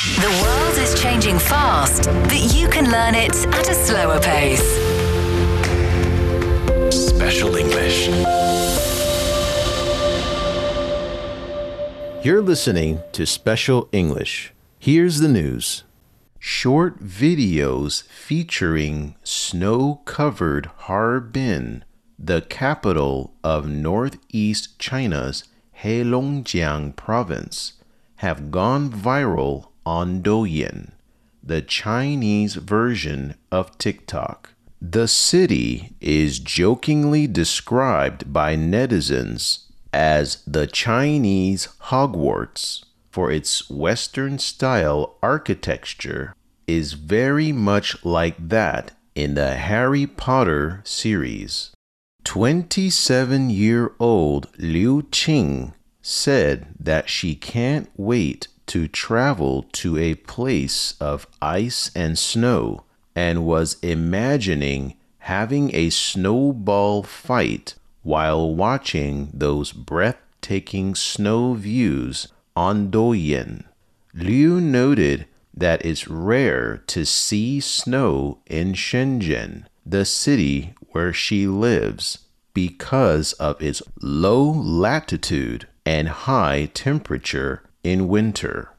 The world is changing fast, but you can learn it at a slower pace. Special English. You're listening to Special English. Here's the news. Short videos featuring snow covered Harbin, the capital of northeast China's Heilongjiang province, have gone viral on Douyin, the Chinese version of TikTok. The city is jokingly described by netizens as the Chinese Hogwarts for its Western style architecture is very much like that in the Harry Potter series. 27 year old Liu Qing said that she can't wait to travel to a place of ice and snow and was imagining having a snowball fight while watching those breathtaking snow views on Douyin. Liu noted that it's rare to see snow in Shenzhen, the city where she lives, because of its low latitude and high temperature in winter.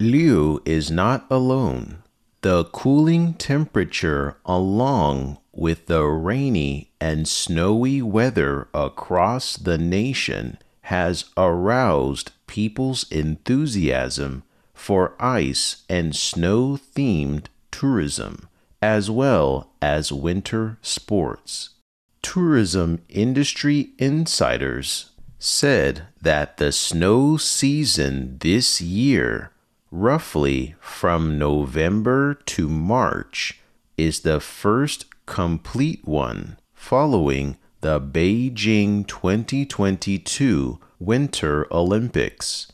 Liu is not alone. The cooling temperature, along with the rainy and snowy weather across the nation, has aroused people's enthusiasm for ice and snow themed tourism, as well as winter sports. Tourism industry insiders said that the snow season this year, roughly from November to March, is the first complete one following the Beijing 2022 Winter Olympics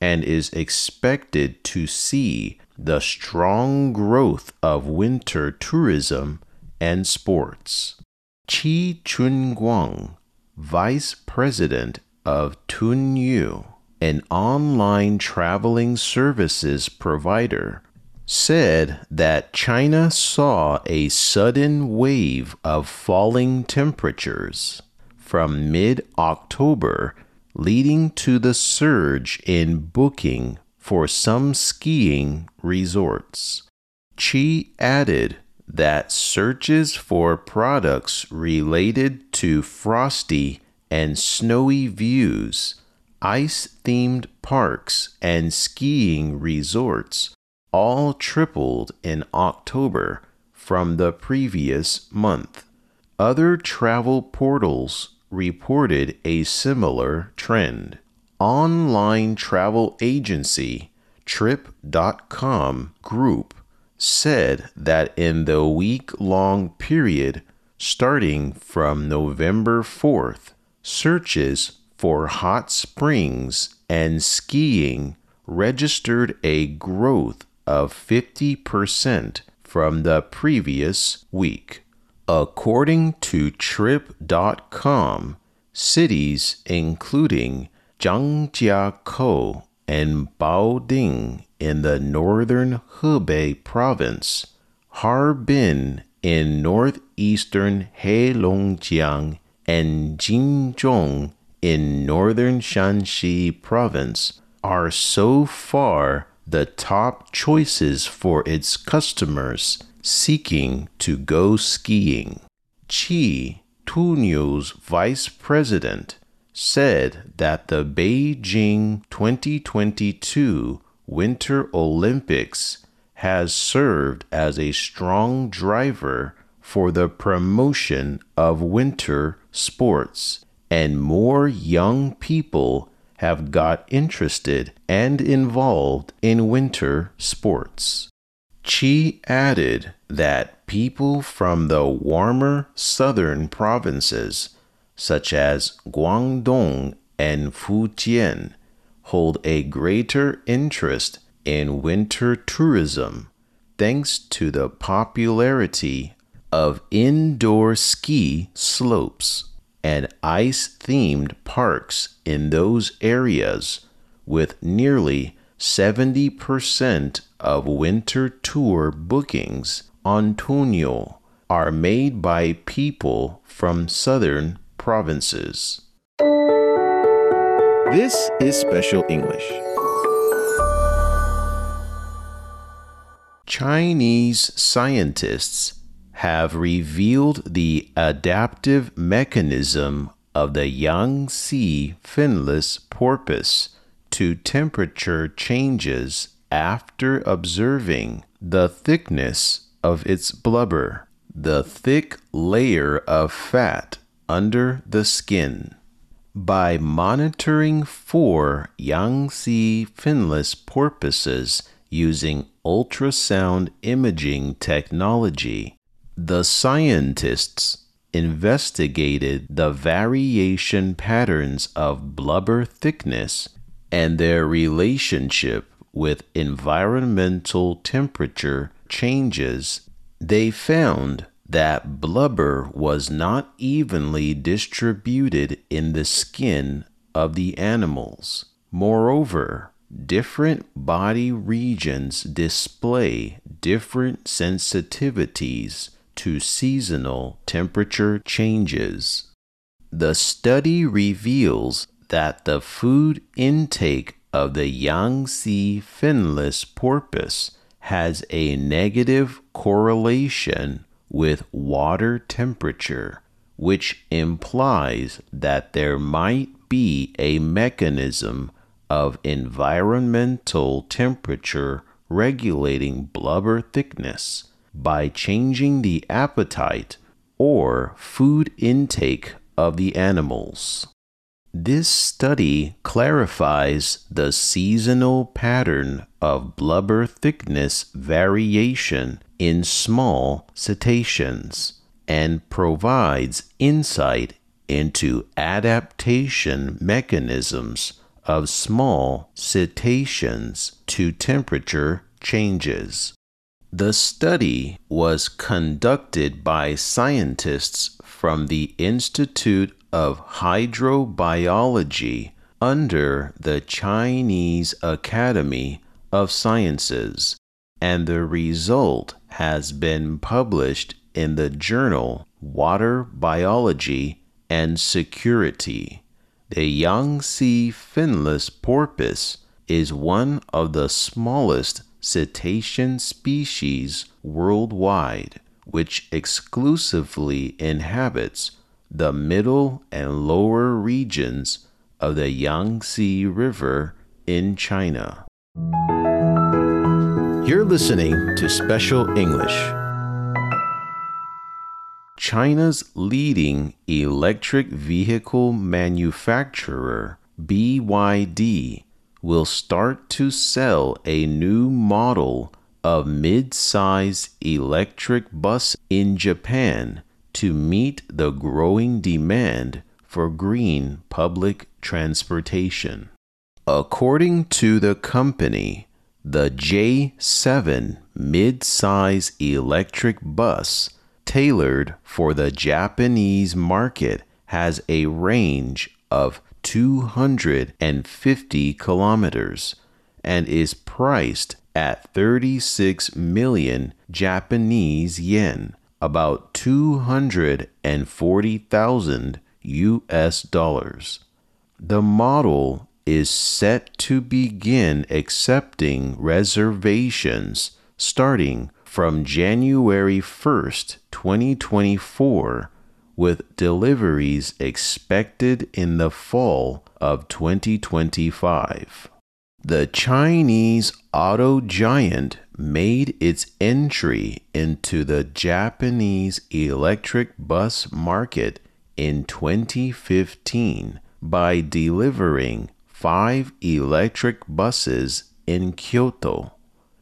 and is expected to see the strong growth of winter tourism and sports. Qi Chunguang, Vice President of Tuniu, an online traveling services provider, said that China saw a sudden wave of falling temperatures from mid October, leading to the surge in booking for some skiing resorts. Qi added that searches for products related to frosty and snowy views, ice themed parks, and skiing resorts all tripled in October from the previous month. Other travel portals reported a similar trend. Online travel agency Trip.com Group said that in the week long period starting from November 4th searches for hot springs and skiing registered a growth of 50% from the previous week. According to Trip.com, cities including Zhangjiakou and Baoding in the northern Hebei province, Harbin in northeastern Heilongjiang and Jinzhong in northern Shanxi province are so far the top choices for its customers seeking to go skiing. Qi, Tuniu's vice president, said that the Beijing 2022 Winter Olympics has served as a strong driver for the promotion of winter sports, and more young people have got interested and involved in winter sports. Qi added that people from the warmer southern provinces, such as Guangdong and Fujian, hold a greater interest in winter tourism thanks to the popularity of indoor ski slopes and ice themed parks in those areas, with nearly 70% of winter tour bookings on Tuniu are made by people from southern provinces. This is Special English. Chinese scientists have revealed the adaptive mechanism of the Yangtze finless porpoise to temperature changes after observing the thickness of its blubber, the thick layer of fat under the skin. By monitoring four Yangtze finless porpoises using ultrasound imaging technology, the scientists investigated the variation patterns of blubber thickness and their relationship with environmental temperature changes. They found that blubber was not evenly distributed in the skin of the animals. Moreover, different body regions display different sensitivities to seasonal temperature changes. The study reveals that the food intake of the Yangtze finless porpoise has a negative correlation with water temperature, which implies that there might be a mechanism of environmental temperature regulating blubber thickness by changing the appetite or food intake of the animals. This study clarifies the seasonal pattern of blubber thickness variation in small cetaceans and provides insight into adaptation mechanisms of small cetaceans to temperature changes. The study was conducted by scientists from the Institute of Hydrobiology under the Chinese Academy of Sciences, and the result has been published in the journal Water Biology and Security. The Yangtze finless porpoise is one of the smallest cetacean species worldwide, which exclusively inhabits the middle and lower regions of the Yangtze River in China. You're listening to Special English. China's leading electric vehicle manufacturer, BYD, will start to sell a new model of mid size electric bus in Japan to meet the growing demand for green public transportation. According to the company, the J7 mid size electric bus tailored for the Japanese market has a range of 250 kilometers and is priced at 36 million Japanese yen, about 240,000 US dollars. The model is set to begin accepting reservations starting from January 1st, 2024 with deliveries expected in the fall of 2025. The Chinese auto giant made its entry into the Japanese electric bus market in 2015 by delivering five electric buses in Kyoto.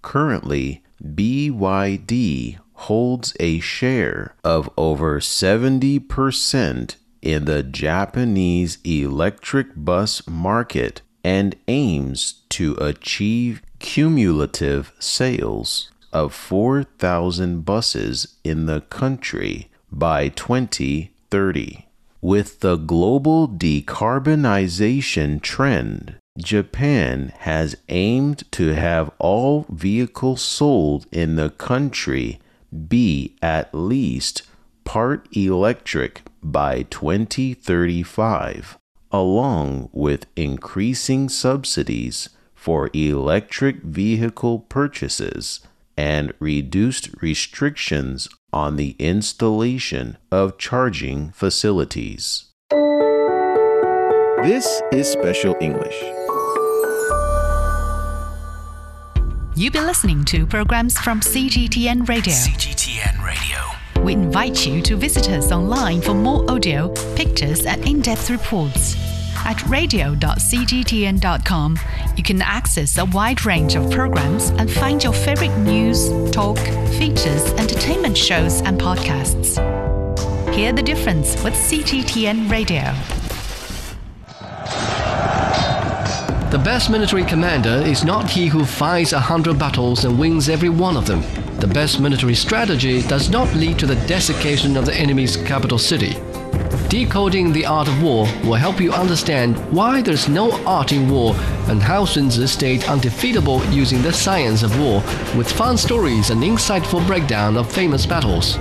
Currently, BYD holds a share of over 70% in the Japanese electric bus market and aims to achieve cumulative sales of 4,000 buses in the country by 2030. With the global decarbonization trend, Japan has aimed to have all vehicles sold in the country be at least part electric by 2035, along with increasing subsidies for electric vehicle purchases and reduced restrictions on the installation of charging facilities. This is Special English. You've been listening to programs from CGTN Radio. CGTN Radio. We invite you to visit us online for more audio, pictures, and in depth reports. At radio.cgtn.com, you can access a wide range of programs and find your favorite news, talk, features, entertainment shows, and podcasts. Hear the difference with CGTN Radio. The best military commander is not he who fights a hundred battles and wins every one of them. The best military strategy does not lead to the desiccation of the enemy's capital city. Decoding the Art of War will help you understand why there's no art in war and how Sun Tzu stayed undefeatable using the science of war with fun stories and insightful breakdown of famous battles.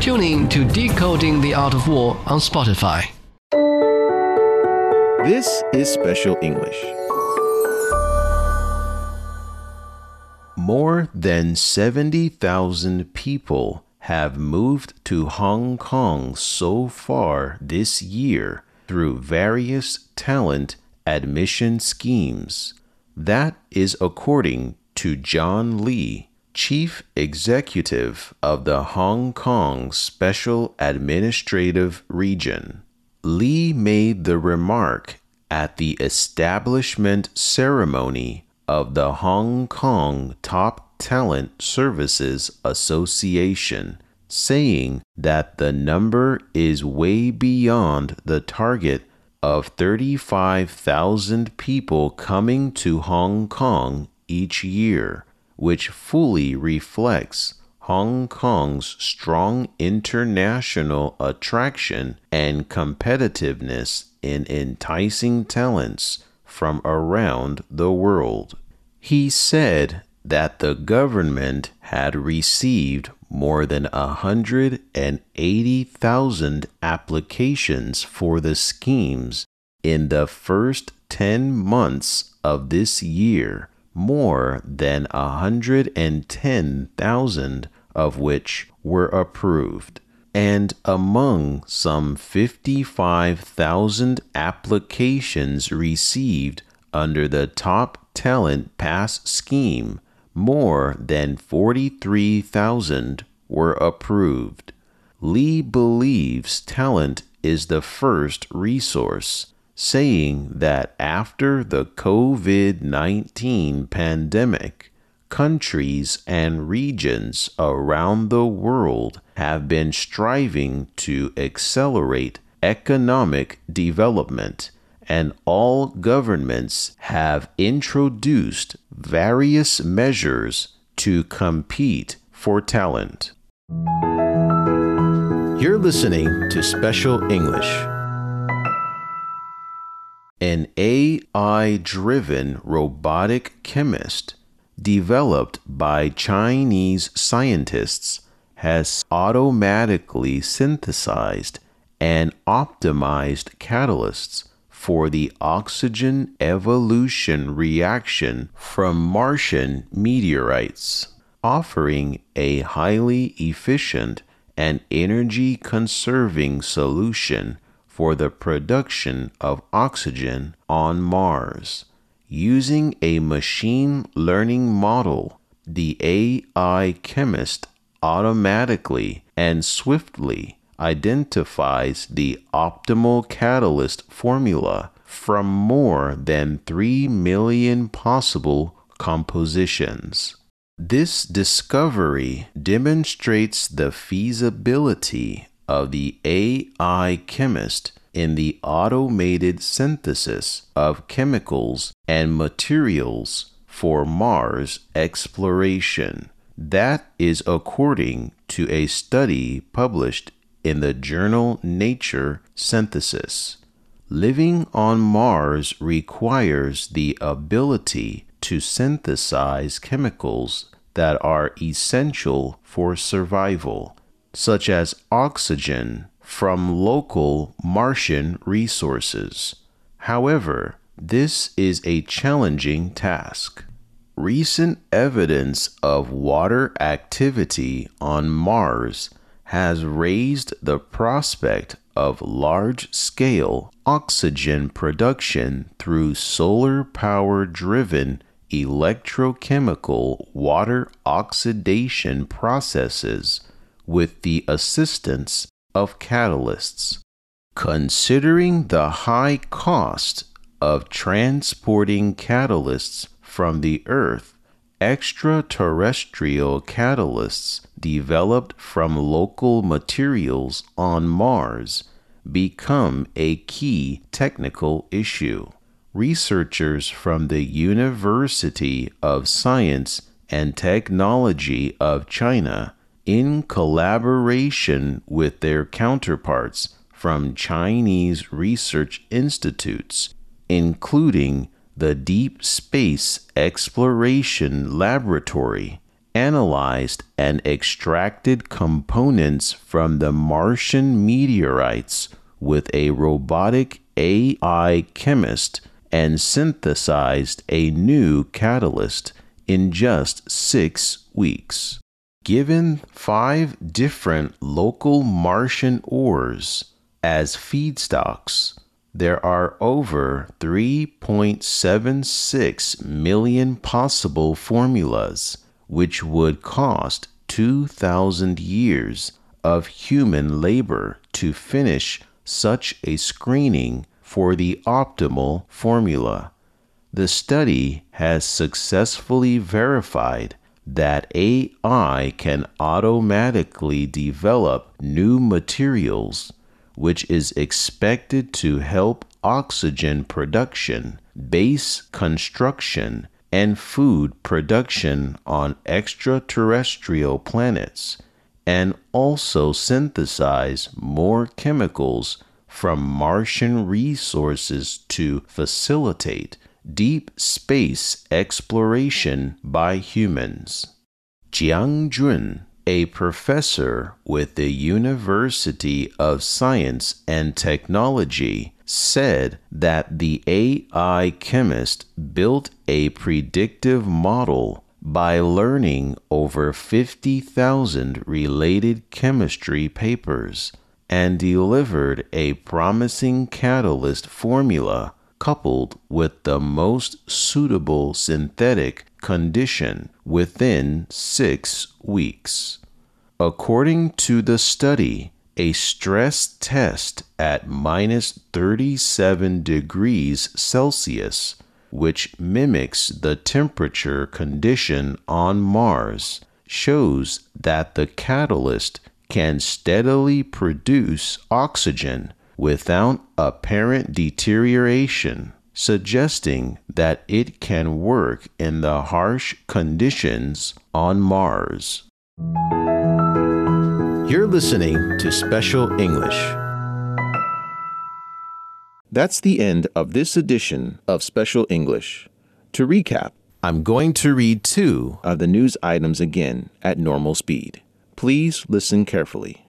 Tune in to Decoding the Art of War on Spotify. This is Special English. More than 70,000 people have moved to Hong Kong so far this year through various talent admission schemes. That is according to John Lee, Chief Executive of the Hong Kong Special Administrative Region. Lee made the remark at the establishment ceremony of the Hong Kong Top Talent Services Association, saying that the number is way beyond the target of 35,000 people coming to Hong Kong each year, which fully reflects Hong Kong's strong international attraction and competitiveness in enticing talents from around the world. He said that the government had received more than 180,000 applications for the schemes in the first 10 months of this year, more than 110,000 of which were approved. And among some 55,000 applications received under the Top Talent Pass scheme, more than 43,000 were approved. Lee believes talent is the first resource, saying that after the COVID 19 pandemic, countries and regions around the world have been striving to accelerate economic development, and all governments have introduced various measures to compete for talent. You're listening to Special English. An AI driven robotic chemist developed by Chinese scientists has automatically synthesized and optimized catalysts for the oxygen evolution reaction from Martian meteorites, offering a highly efficient and energy conserving solution for the production of oxygen on Mars. Using a machine learning model, the AI chemist automatically and swiftly identifies the optimal catalyst formula from more than 3 million possible compositions. This discovery demonstrates the feasibility of the AI chemist in the automated synthesis of chemicals and materials for Mars exploration. That is according to a study published in the journal Nature Synthesis. living on Mars requires the ability to synthesize chemicals that are essential for survival, such as oxygen from local Martian resources. However, this is a challenging task. Recent evidence of water activity on Mars has raised the prospect of large scale oxygen production through solar power driven electrochemical water oxidation processes with the assistance of catalysts. Considering the high cost of transporting catalysts from the Earth, extraterrestrial catalysts developed from local materials on Mars become a key technical issue. Researchers from the University of Science and Technology of China, in collaboration with their counterparts from Chinese research institutes, including the Deep Space Exploration Laboratory, analyzed and extracted components from the Martian meteorites with a robotic AI chemist and synthesized a new catalyst in just six weeks. Given five different local Martian ores as feedstocks, there are over 3.76 million possible formulas which would cost 2,000 years of human labor to finish such a screening for the optimal formula. The study has successfully verified that AI can automatically develop new materials, which is expected to help oxygen production, base construction, and food production on extraterrestrial planets, and also synthesize more chemicals from Martian resources to facilitate deep space exploration by humans. Jiang Jun, a professor with the University of Science and Technology, said that the AI chemist built a predictive model by learning over 50,000 related chemistry papers and delivered a promising catalyst formula coupled with the most suitable synthetic condition within six weeks. According to the study, a stress test at minus 37 degrees Celsius, which mimics the temperature condition on Mars, shows that the catalyst can steadily produce oxygen without apparent deterioration, suggesting that it can work in the harsh conditions on Mars. You're listening to Special English. That's the end of this edition of Special English. To recap, I'm going to read two of the news items again at normal speed. Please listen carefully.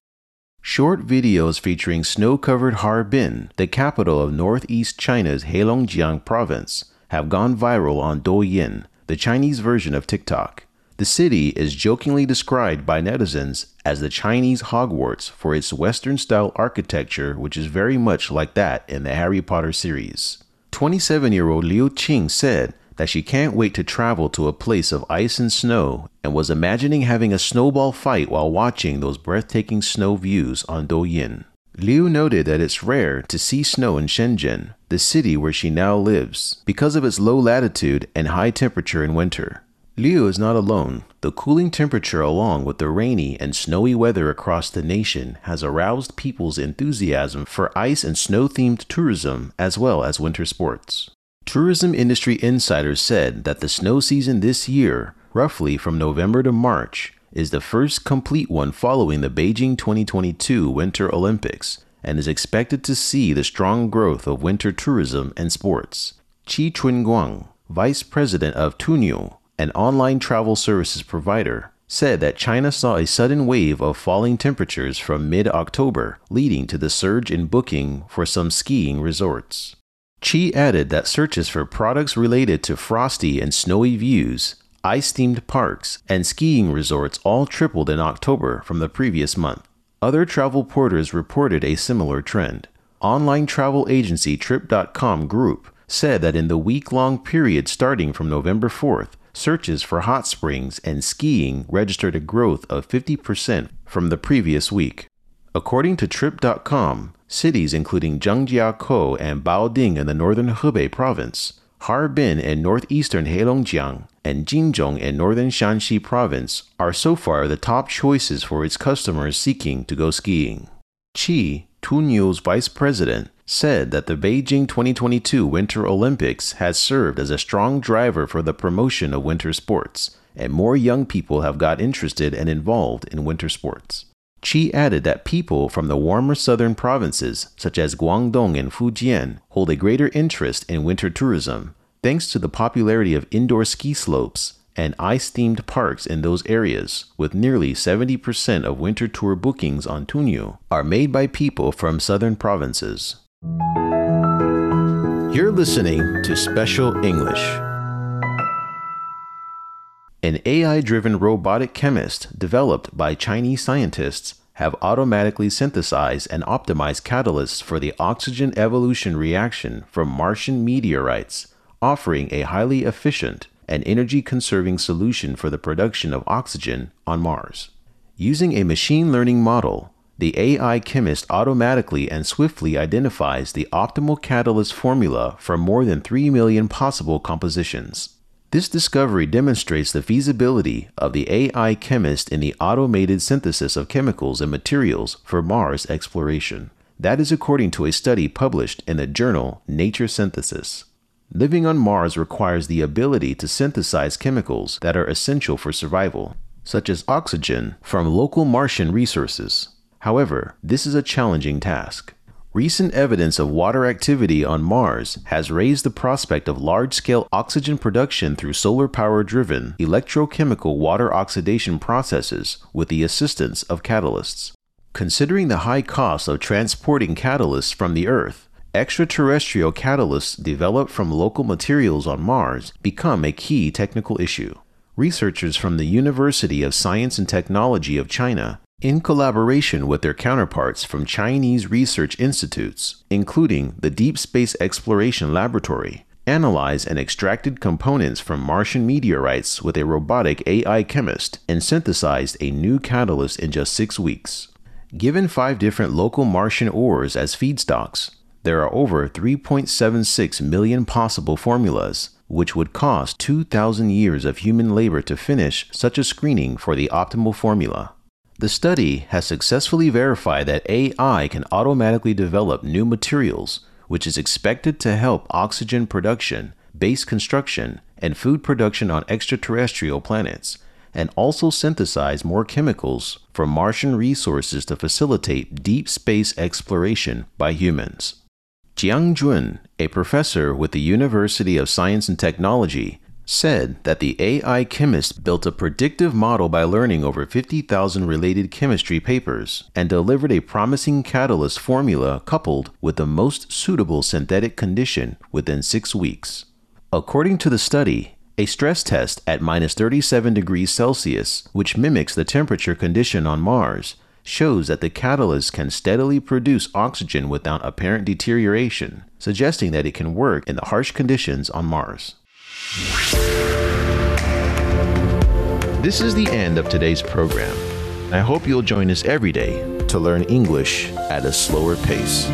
Short videos featuring snow covered Harbin, the capital of northeast China's Heilongjiang province, have gone viral on Douyin, the Chinese version of TikTok. The city is jokingly described by netizens as the Chinese Hogwarts for its Western style architecture, which is very much like that in the Harry Potter series. 27 year old Liu Qing said that she can't wait to travel to a place of ice and snow and was imagining having a snowball fight while watching those breathtaking snow views on Douyin. Liu noted that it's rare to see snow in Shenzhen, the city where she now lives, because of its low latitude and high temperature in winter. Liu is not alone. The cooling temperature, along with the rainy and snowy weather across the nation, has aroused people's enthusiasm for ice and snow themed tourism as well as winter sports. Tourism industry insiders said that the snow season this year, roughly from November to March, is the first complete one following the Beijing 2022 Winter Olympics, and is expected to see the strong growth of winter tourism and sports. Chi Qi Chunguang, vice president of Tuniu, an online travel services provider, said that China saw a sudden wave of falling temperatures from mid October, leading to the surge in booking for some skiing resorts. Qi added that searches for products related to frosty and snowy views, ice themed parks, and skiing resorts all tripled in October from the previous month. Other travel porters reported a similar trend. Online travel agency Trip.com Group said that in the week long period starting from November 4th, searches for hot springs and skiing registered a growth of 50% from the previous week. According to Trip.com, cities including Zhangjiakou and Baoding in the northern Hebei province, Harbin in northeastern Heilongjiang, and Jinzhong in northern Shanxi province are so far the top choices for its customers seeking to go skiing. Qi, Tuniu's vice president, said that the Beijing 2022 Winter Olympics has served as a strong driver for the promotion of winter sports, and more young people have got interested and involved in winter sports. Qi added that people from the warmer southern provinces, such as Guangdong and Fujian, hold a greater interest in winter tourism, thanks to the popularity of indoor ski slopes and ice themed parks in those areas, with nearly 70% of winter tour bookings on Tuniu, are made by people from southern provinces. You're listening to Special English. An AI driven robotic chemist developed by Chinese scientists have automatically synthesized and optimized catalysts for the oxygen evolution reaction from Martian meteorites, offering a highly efficient and energy conserving solution for the production of oxygen on Mars. Using a machine learning model, the AI chemist automatically and swiftly identifies the optimal catalyst formula for more than 3 million possible compositions. This discovery demonstrates the feasibility of the AI chemist in the automated synthesis of chemicals and materials for Mars exploration. That is according to a study published in the journal Nature Synthesis. Living on Mars requires the ability to synthesize chemicals that are essential for survival, such as oxygen from local Martian resources. However, this is a challenging task. Recent evidence of water activity on Mars has raised the prospect of large scale oxygen production through solar power driven electrochemical water oxidation processes with the assistance of catalysts. Considering the high cost of transporting catalysts from the Earth, extraterrestrial catalysts developed from local materials on Mars become a key technical issue. Researchers from the University of Science and Technology of China in collaboration with their counterparts from Chinese research institutes, including the Deep Space Exploration Laboratory, analyzed and extracted components from Martian meteorites with a robotic AI chemist and synthesized a new catalyst in just six weeks. Given five different local Martian ores as feedstocks, there are over 3.76 million possible formulas, which would cost 2,000 years of human labor to finish such a screening for the optimal formula. The study has successfully verified that AI can automatically develop new materials, which is expected to help oxygen production, base construction, and food production on extraterrestrial planets, and also synthesize more chemicals from Martian resources to facilitate deep space exploration by humans. Jiang Jun, a professor with the University of Science and Technology, said that the AI chemist built a predictive model by learning over 50,000 related chemistry papers and delivered a promising catalyst formula coupled with the most suitable synthetic condition within six weeks. According to the study, a stress test at minus 37 degrees Celsius, which mimics the temperature condition on Mars, shows that the catalyst can steadily produce oxygen without apparent deterioration, suggesting that it can work in the harsh conditions on Mars. This is the end of today's program. I hope you'll join us every day to learn English at a slower pace.